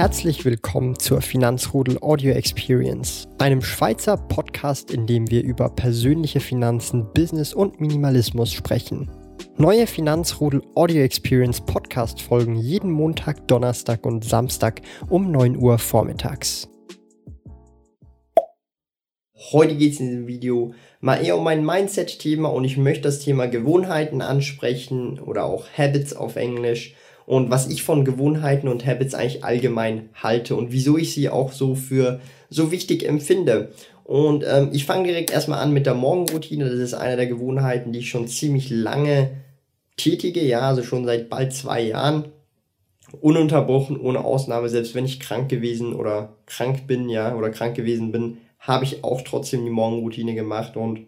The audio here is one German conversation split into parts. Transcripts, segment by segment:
Herzlich willkommen zur Finanzrudel Audio Experience, einem Schweizer Podcast, in dem wir über persönliche Finanzen, Business und Minimalismus sprechen. Neue Finanzrudel Audio Experience Podcast folgen jeden Montag, Donnerstag und Samstag um 9 Uhr vormittags. Heute geht es in diesem Video mal eher um mein Mindset-Thema und ich möchte das Thema Gewohnheiten ansprechen oder auch Habits auf Englisch und was ich von Gewohnheiten und Habits eigentlich allgemein halte und wieso ich sie auch so für so wichtig empfinde. Und ähm, ich fange direkt erstmal an mit der Morgenroutine. Das ist eine der Gewohnheiten, die ich schon ziemlich lange tätige, ja, also schon seit bald zwei Jahren. Ununterbrochen, ohne Ausnahme, selbst wenn ich krank gewesen oder krank bin, ja, oder krank gewesen bin, habe ich auch trotzdem die Morgenroutine gemacht und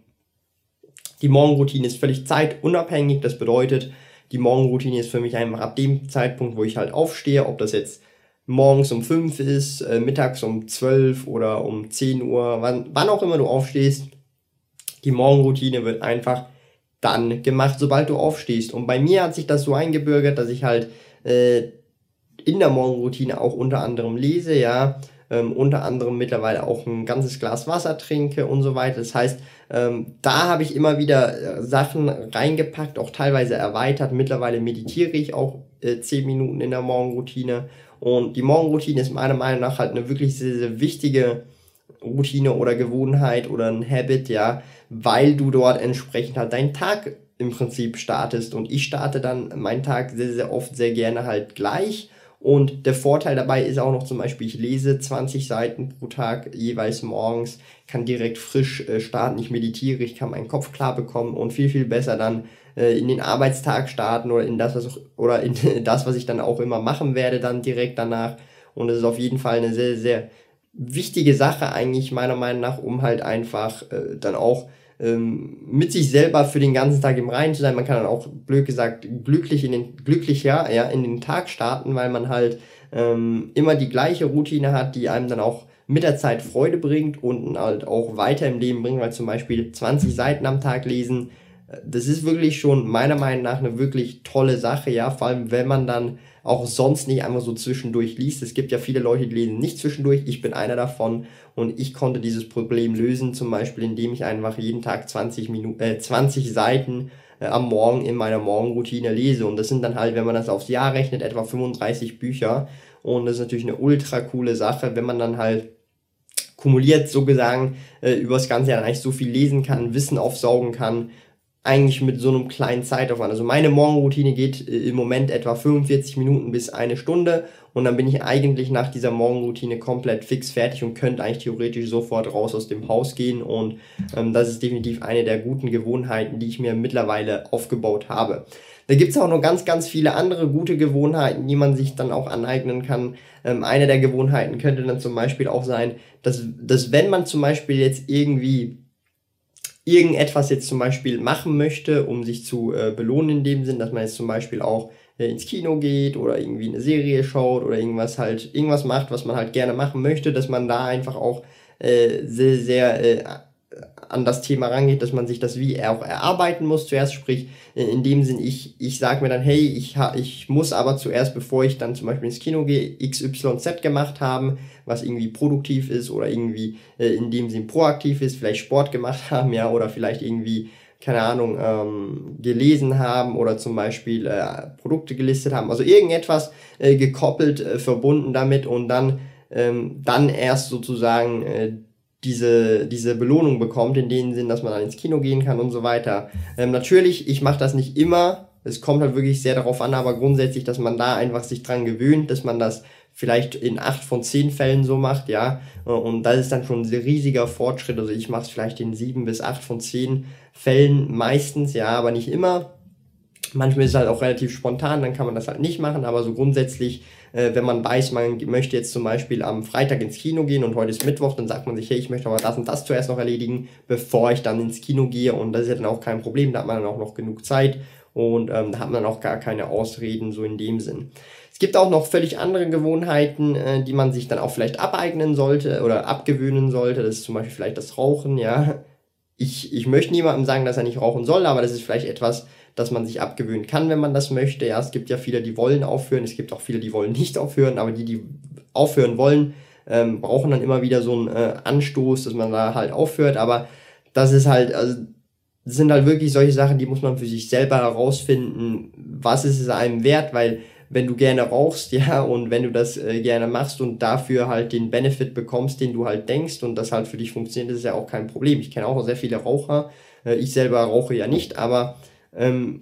die Morgenroutine ist völlig zeitunabhängig. Das bedeutet, die Morgenroutine ist für mich einfach ab dem Zeitpunkt, wo ich halt aufstehe, ob das jetzt morgens um 5 ist, äh, mittags um 12 oder um 10 Uhr, wann, wann auch immer du aufstehst. Die Morgenroutine wird einfach dann gemacht, sobald du aufstehst. Und bei mir hat sich das so eingebürgert, dass ich halt äh, in der Morgenroutine auch unter anderem lese, ja, ähm, unter anderem mittlerweile auch ein ganzes Glas Wasser trinke und so weiter. Das heißt, ähm, da habe ich immer wieder äh, Sachen reingepackt, auch teilweise erweitert. Mittlerweile meditiere ich auch äh, 10 Minuten in der Morgenroutine. Und die Morgenroutine ist meiner Meinung nach halt eine wirklich sehr, sehr wichtige Routine oder Gewohnheit oder ein Habit, ja, weil du dort entsprechend halt deinen Tag im Prinzip startest. Und ich starte dann meinen Tag sehr, sehr oft sehr gerne halt gleich und der Vorteil dabei ist auch noch zum Beispiel, ich lese 20 Seiten pro Tag jeweils morgens, kann direkt frisch äh, starten, ich meditiere, ich kann meinen Kopf klar bekommen und viel, viel besser dann äh, in den Arbeitstag starten oder in das, was auch, oder in das, was ich dann auch immer machen werde, dann direkt danach. Und es ist auf jeden Fall eine sehr, sehr wichtige Sache eigentlich meiner Meinung nach, um halt einfach äh, dann auch ähm, mit sich selber für den ganzen Tag im Reinen zu sein. Man kann dann auch, blöd gesagt, glücklich in den, glücklicher, ja, in den Tag starten, weil man halt ähm, immer die gleiche Routine hat, die einem dann auch mit der Zeit Freude bringt und halt auch weiter im Leben bringt, weil zum Beispiel 20 Seiten am Tag lesen, äh, das ist wirklich schon meiner Meinung nach eine wirklich tolle Sache, ja, vor allem wenn man dann auch sonst nicht einfach so zwischendurch liest. Es gibt ja viele Leute, die lesen nicht zwischendurch. Ich bin einer davon und ich konnte dieses Problem lösen, zum Beispiel indem ich einfach jeden Tag 20, Minuten, äh, 20 Seiten äh, am Morgen in meiner Morgenroutine lese. Und das sind dann halt, wenn man das aufs Jahr rechnet, etwa 35 Bücher. Und das ist natürlich eine ultra coole Sache, wenn man dann halt kumuliert so gesagt äh, über das ganze Jahr eigentlich so viel lesen kann, Wissen aufsaugen kann eigentlich mit so einem kleinen Zeitaufwand. Also meine Morgenroutine geht äh, im Moment etwa 45 Minuten bis eine Stunde und dann bin ich eigentlich nach dieser Morgenroutine komplett fix fertig und könnte eigentlich theoretisch sofort raus aus dem Haus gehen und ähm, das ist definitiv eine der guten Gewohnheiten, die ich mir mittlerweile aufgebaut habe. Da gibt's auch noch ganz, ganz viele andere gute Gewohnheiten, die man sich dann auch aneignen kann. Ähm, eine der Gewohnheiten könnte dann zum Beispiel auch sein, dass, dass wenn man zum Beispiel jetzt irgendwie irgendetwas jetzt zum Beispiel machen möchte, um sich zu äh, belohnen in dem Sinn, dass man jetzt zum Beispiel auch äh, ins Kino geht oder irgendwie eine Serie schaut oder irgendwas halt, irgendwas macht, was man halt gerne machen möchte, dass man da einfach auch äh, sehr, sehr äh, an das Thema rangeht, dass man sich das wie auch erarbeiten muss zuerst, sprich in dem Sinn, ich, ich sage mir dann, hey, ich, ich muss aber zuerst, bevor ich dann zum Beispiel ins Kino gehe, XYZ gemacht haben, was irgendwie produktiv ist oder irgendwie äh, in dem Sinn proaktiv ist, vielleicht Sport gemacht haben, ja, oder vielleicht irgendwie keine Ahnung, ähm, gelesen haben oder zum Beispiel äh, Produkte gelistet haben. Also irgendetwas äh, gekoppelt, äh, verbunden damit und dann, ähm, dann erst sozusagen äh, diese, diese Belohnung bekommt, in dem Sinn, dass man dann ins Kino gehen kann und so weiter. Ähm, natürlich, ich mache das nicht immer. Es kommt halt wirklich sehr darauf an, aber grundsätzlich, dass man da einfach sich dran gewöhnt, dass man das vielleicht in acht von zehn Fällen so macht, ja. Und das ist dann schon ein riesiger Fortschritt. Also ich mache es vielleicht in sieben bis acht von zehn Fällen meistens, ja, aber nicht immer. Manchmal ist es halt auch relativ spontan, dann kann man das halt nicht machen, aber so grundsätzlich äh, wenn man weiß, man möchte jetzt zum Beispiel am Freitag ins Kino gehen und heute ist Mittwoch, dann sagt man sich, hey, ich möchte aber das und das zuerst noch erledigen, bevor ich dann ins Kino gehe. Und das ist ja dann auch kein Problem, da hat man dann auch noch genug Zeit und ähm, da hat man auch gar keine Ausreden so in dem Sinn. Es gibt auch noch völlig andere Gewohnheiten, äh, die man sich dann auch vielleicht abeignen sollte oder abgewöhnen sollte. Das ist zum Beispiel vielleicht das Rauchen, ja. Ich, ich möchte niemandem sagen, dass er nicht rauchen soll, aber das ist vielleicht etwas, dass man sich abgewöhnen kann, wenn man das möchte. Ja, es gibt ja viele, die wollen aufhören, es gibt auch viele, die wollen nicht aufhören, aber die, die aufhören wollen, ähm, brauchen dann immer wieder so einen äh, Anstoß, dass man da halt aufhört. Aber das ist halt, also das sind halt wirklich solche Sachen, die muss man für sich selber herausfinden, was ist es einem wert, weil wenn du gerne rauchst, ja, und wenn du das äh, gerne machst und dafür halt den Benefit bekommst, den du halt denkst und das halt für dich funktioniert, ist ja auch kein Problem. Ich kenne auch sehr viele Raucher. Äh, ich selber rauche ja nicht, aber ähm,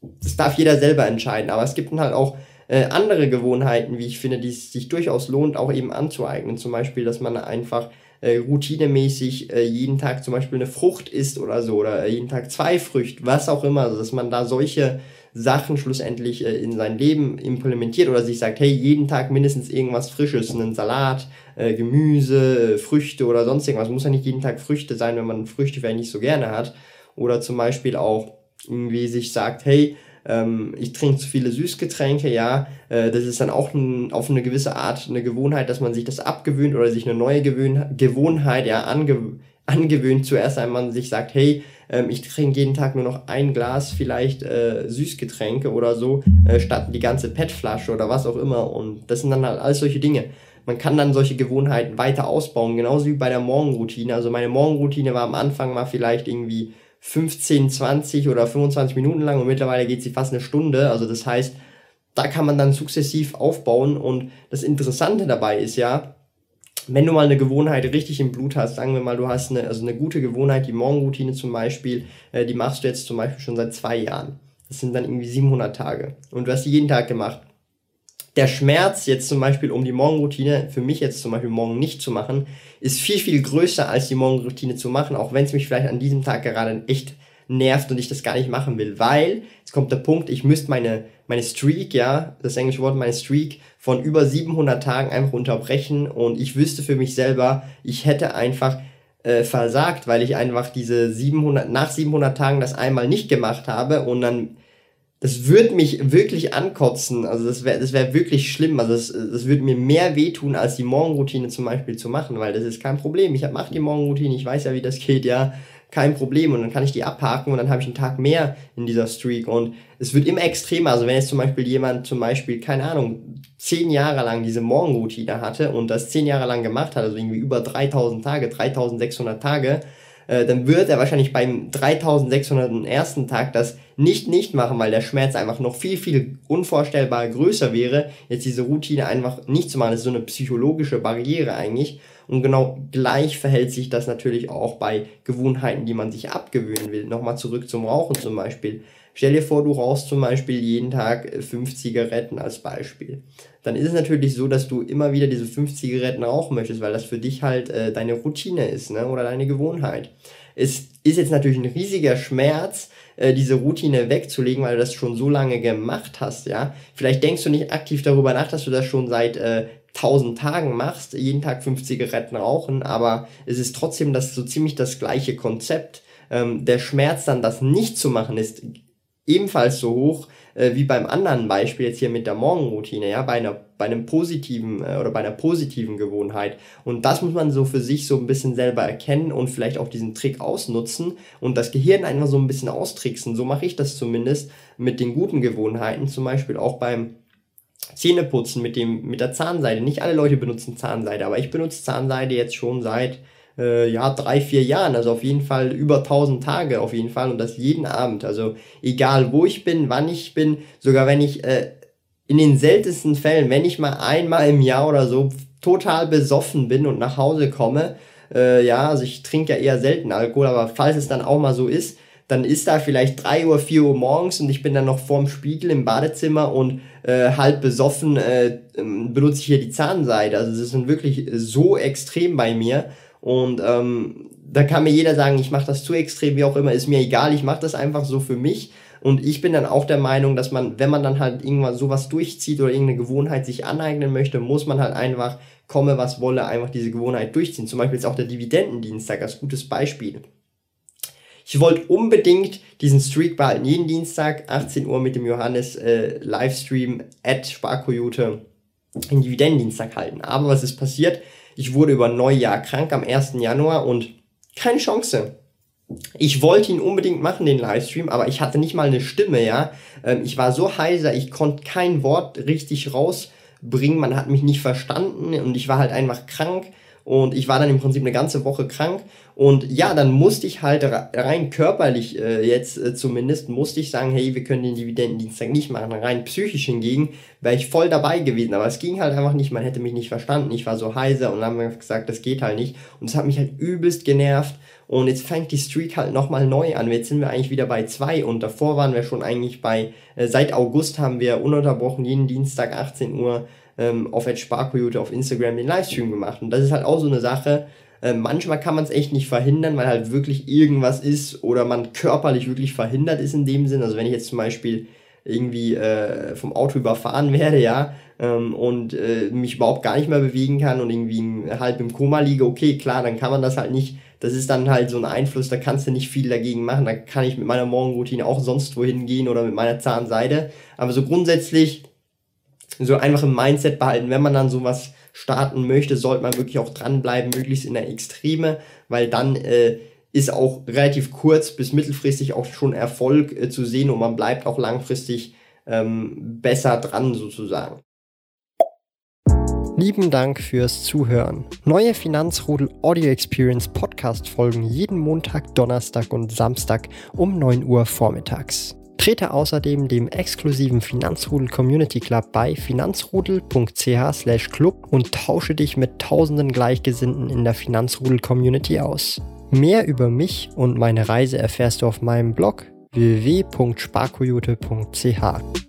das darf jeder selber entscheiden. Aber es gibt dann halt auch äh, andere Gewohnheiten, wie ich finde, die es sich durchaus lohnt, auch eben anzueignen. Zum Beispiel, dass man einfach äh, routinemäßig äh, jeden Tag zum Beispiel eine Frucht isst oder so, oder jeden Tag zwei Früchte, was auch immer, also dass man da solche Sachen schlussendlich äh, in sein Leben implementiert oder sich sagt, hey, jeden Tag mindestens irgendwas Frisches, einen Salat, äh, Gemüse, äh, Früchte oder sonst irgendwas. Muss ja nicht jeden Tag Früchte sein, wenn man Früchte vielleicht nicht so gerne hat. Oder zum Beispiel auch irgendwie sich sagt, hey, ähm, ich trinke zu viele Süßgetränke, ja, äh, das ist dann auch ein, auf eine gewisse Art eine Gewohnheit, dass man sich das abgewöhnt oder sich eine neue Gewöhn Gewohnheit ja ange angewöhnt. Zuerst einmal sich sagt, hey, ähm, ich trinke jeden Tag nur noch ein Glas vielleicht äh, Süßgetränke oder so, äh, statt die ganze PET-Flasche oder was auch immer. Und das sind dann halt alles solche Dinge. Man kann dann solche Gewohnheiten weiter ausbauen, genauso wie bei der Morgenroutine. Also meine Morgenroutine war am Anfang mal vielleicht irgendwie 15, 20 oder 25 Minuten lang und mittlerweile geht sie fast eine Stunde. Also das heißt, da kann man dann sukzessiv aufbauen und das Interessante dabei ist ja, wenn du mal eine Gewohnheit richtig im Blut hast, sagen wir mal, du hast eine, also eine gute Gewohnheit, die Morgenroutine zum Beispiel, äh, die machst du jetzt zum Beispiel schon seit zwei Jahren. Das sind dann irgendwie 700 Tage. Und du hast die jeden Tag gemacht. Der Schmerz jetzt zum Beispiel, um die Morgenroutine, für mich jetzt zum Beispiel morgen nicht zu machen, ist viel, viel größer als die Morgenroutine zu machen, auch wenn es mich vielleicht an diesem Tag gerade echt nervt und ich das gar nicht machen will, weil, jetzt kommt der Punkt, ich müsste meine, meine Streak, ja, das englische Wort, meine Streak von über 700 Tagen einfach unterbrechen und ich wüsste für mich selber, ich hätte einfach äh, versagt, weil ich einfach diese 700, nach 700 Tagen das einmal nicht gemacht habe und dann das würde mich wirklich ankotzen. Also das wäre das wär wirklich schlimm. Also das, das würde mir mehr wehtun, als die Morgenroutine zum Beispiel zu machen, weil das ist kein Problem. Ich mache die Morgenroutine, ich weiß ja, wie das geht, ja kein Problem und dann kann ich die abhaken und dann habe ich einen Tag mehr in dieser Streak und es wird immer extremer. Also wenn jetzt zum Beispiel jemand zum Beispiel, keine Ahnung, zehn Jahre lang diese Morgenroutine hatte und das zehn Jahre lang gemacht hat, also irgendwie über 3000 Tage, 3600 Tage, äh, dann wird er wahrscheinlich beim 3600. ersten Tag das nicht nicht machen, weil der Schmerz einfach noch viel, viel unvorstellbar größer wäre, jetzt diese Routine einfach nicht zu machen. Das ist so eine psychologische Barriere eigentlich. Und genau gleich verhält sich das natürlich auch bei Gewohnheiten, die man sich abgewöhnen will. Nochmal zurück zum Rauchen zum Beispiel. Stell dir vor, du rauchst zum Beispiel jeden Tag fünf Zigaretten als Beispiel. Dann ist es natürlich so, dass du immer wieder diese fünf Zigaretten rauchen möchtest, weil das für dich halt äh, deine Routine ist ne? oder deine Gewohnheit. Es ist jetzt natürlich ein riesiger Schmerz, äh, diese Routine wegzulegen, weil du das schon so lange gemacht hast, ja. Vielleicht denkst du nicht aktiv darüber nach, dass du das schon seit äh, 1000 Tagen machst, jeden Tag fünf Zigaretten rauchen, aber es ist trotzdem das so ziemlich das gleiche Konzept. Ähm, der Schmerz dann das nicht zu machen ist ebenfalls so hoch äh, wie beim anderen Beispiel jetzt hier mit der Morgenroutine, ja, bei einer bei einem positiven äh, oder bei einer positiven Gewohnheit. Und das muss man so für sich so ein bisschen selber erkennen und vielleicht auch diesen Trick ausnutzen und das Gehirn einfach so ein bisschen austricksen. So mache ich das zumindest mit den guten Gewohnheiten, zum Beispiel auch beim Zähneputzen mit dem mit der Zahnseide. Nicht alle Leute benutzen Zahnseide, aber ich benutze Zahnseide jetzt schon seit äh, ja, drei, vier Jahren, also auf jeden Fall über 1000 Tage auf jeden Fall und das jeden Abend. Also egal wo ich bin, wann ich bin, sogar wenn ich äh, in den seltensten Fällen, wenn ich mal einmal im Jahr oder so total besoffen bin und nach Hause komme, äh, ja, also ich trinke ja eher selten Alkohol, aber falls es dann auch mal so ist, dann ist da vielleicht drei Uhr, vier Uhr morgens und ich bin dann noch vorm Spiegel im Badezimmer und äh, halb besoffen äh, ähm, benutze ich hier die Zahnseide. Also das ist wirklich so extrem bei mir und ähm, da kann mir jeder sagen, ich mache das zu extrem, wie auch immer, ist mir egal, ich mache das einfach so für mich. Und ich bin dann auch der Meinung, dass man, wenn man dann halt irgendwann sowas durchzieht oder irgendeine Gewohnheit sich aneignen möchte, muss man halt einfach, komme was wolle, einfach diese Gewohnheit durchziehen. Zum Beispiel ist auch der Dividendendienstag als gutes Beispiel. Ich wollte unbedingt diesen Streak behalten. Jeden Dienstag, 18 Uhr mit dem Johannes äh, Livestream at Sparkoyote den Dividendendienstag halten. Aber was ist passiert? Ich wurde über Neujahr krank am 1. Januar und keine Chance. ich wollte ihn unbedingt machen, den Livestream, aber ich hatte nicht mal eine Stimme, ja. Ähm, ich war so heiser, ich konnte kein Wort richtig rausbringen, man hat mich nicht verstanden und ich war halt einfach krank und ich war dann im Prinzip eine ganze Woche krank. Und ja, dann musste ich halt rein körperlich äh, jetzt äh, zumindest, musste ich sagen, hey, wir können den Dividendendienstag nicht machen, rein psychisch hingegen wäre ich voll dabei gewesen, aber es ging halt einfach nicht, man hätte mich nicht verstanden, ich war so heiser und dann haben wir gesagt, das geht halt nicht. Und es hat mich halt übelst genervt. Und jetzt fängt die Streak halt nochmal neu an. Jetzt sind wir eigentlich wieder bei zwei und davor waren wir schon eigentlich bei, äh, seit August haben wir ununterbrochen jeden Dienstag 18 Uhr ähm, auf Sparkoyote auf Instagram den Livestream gemacht. Und das ist halt auch so eine Sache, äh, manchmal kann man es echt nicht verhindern, weil halt wirklich irgendwas ist oder man körperlich wirklich verhindert ist in dem Sinn. Also wenn ich jetzt zum Beispiel irgendwie äh, vom Auto überfahren werde, ja, ähm, und äh, mich überhaupt gar nicht mehr bewegen kann und irgendwie halb im Koma liege, okay, klar, dann kann man das halt nicht das ist dann halt so ein Einfluss, da kannst du nicht viel dagegen machen. Da kann ich mit meiner Morgenroutine auch sonst wohin gehen oder mit meiner Zahnseide. Aber so grundsätzlich so einfach im Mindset behalten, wenn man dann sowas starten möchte, sollte man wirklich auch dranbleiben, möglichst in der Extreme, weil dann äh, ist auch relativ kurz bis mittelfristig auch schon Erfolg äh, zu sehen und man bleibt auch langfristig ähm, besser dran sozusagen. Lieben Dank fürs Zuhören. Neue Finanzrudel Audio Experience Podcast folgen jeden Montag, Donnerstag und Samstag um 9 Uhr vormittags. Trete außerdem dem exklusiven Finanzrudel Community Club bei finanzrudel.ch/club und tausche dich mit tausenden Gleichgesinnten in der Finanzrudel Community aus. Mehr über mich und meine Reise erfährst du auf meinem Blog www.sparkoyote.ch.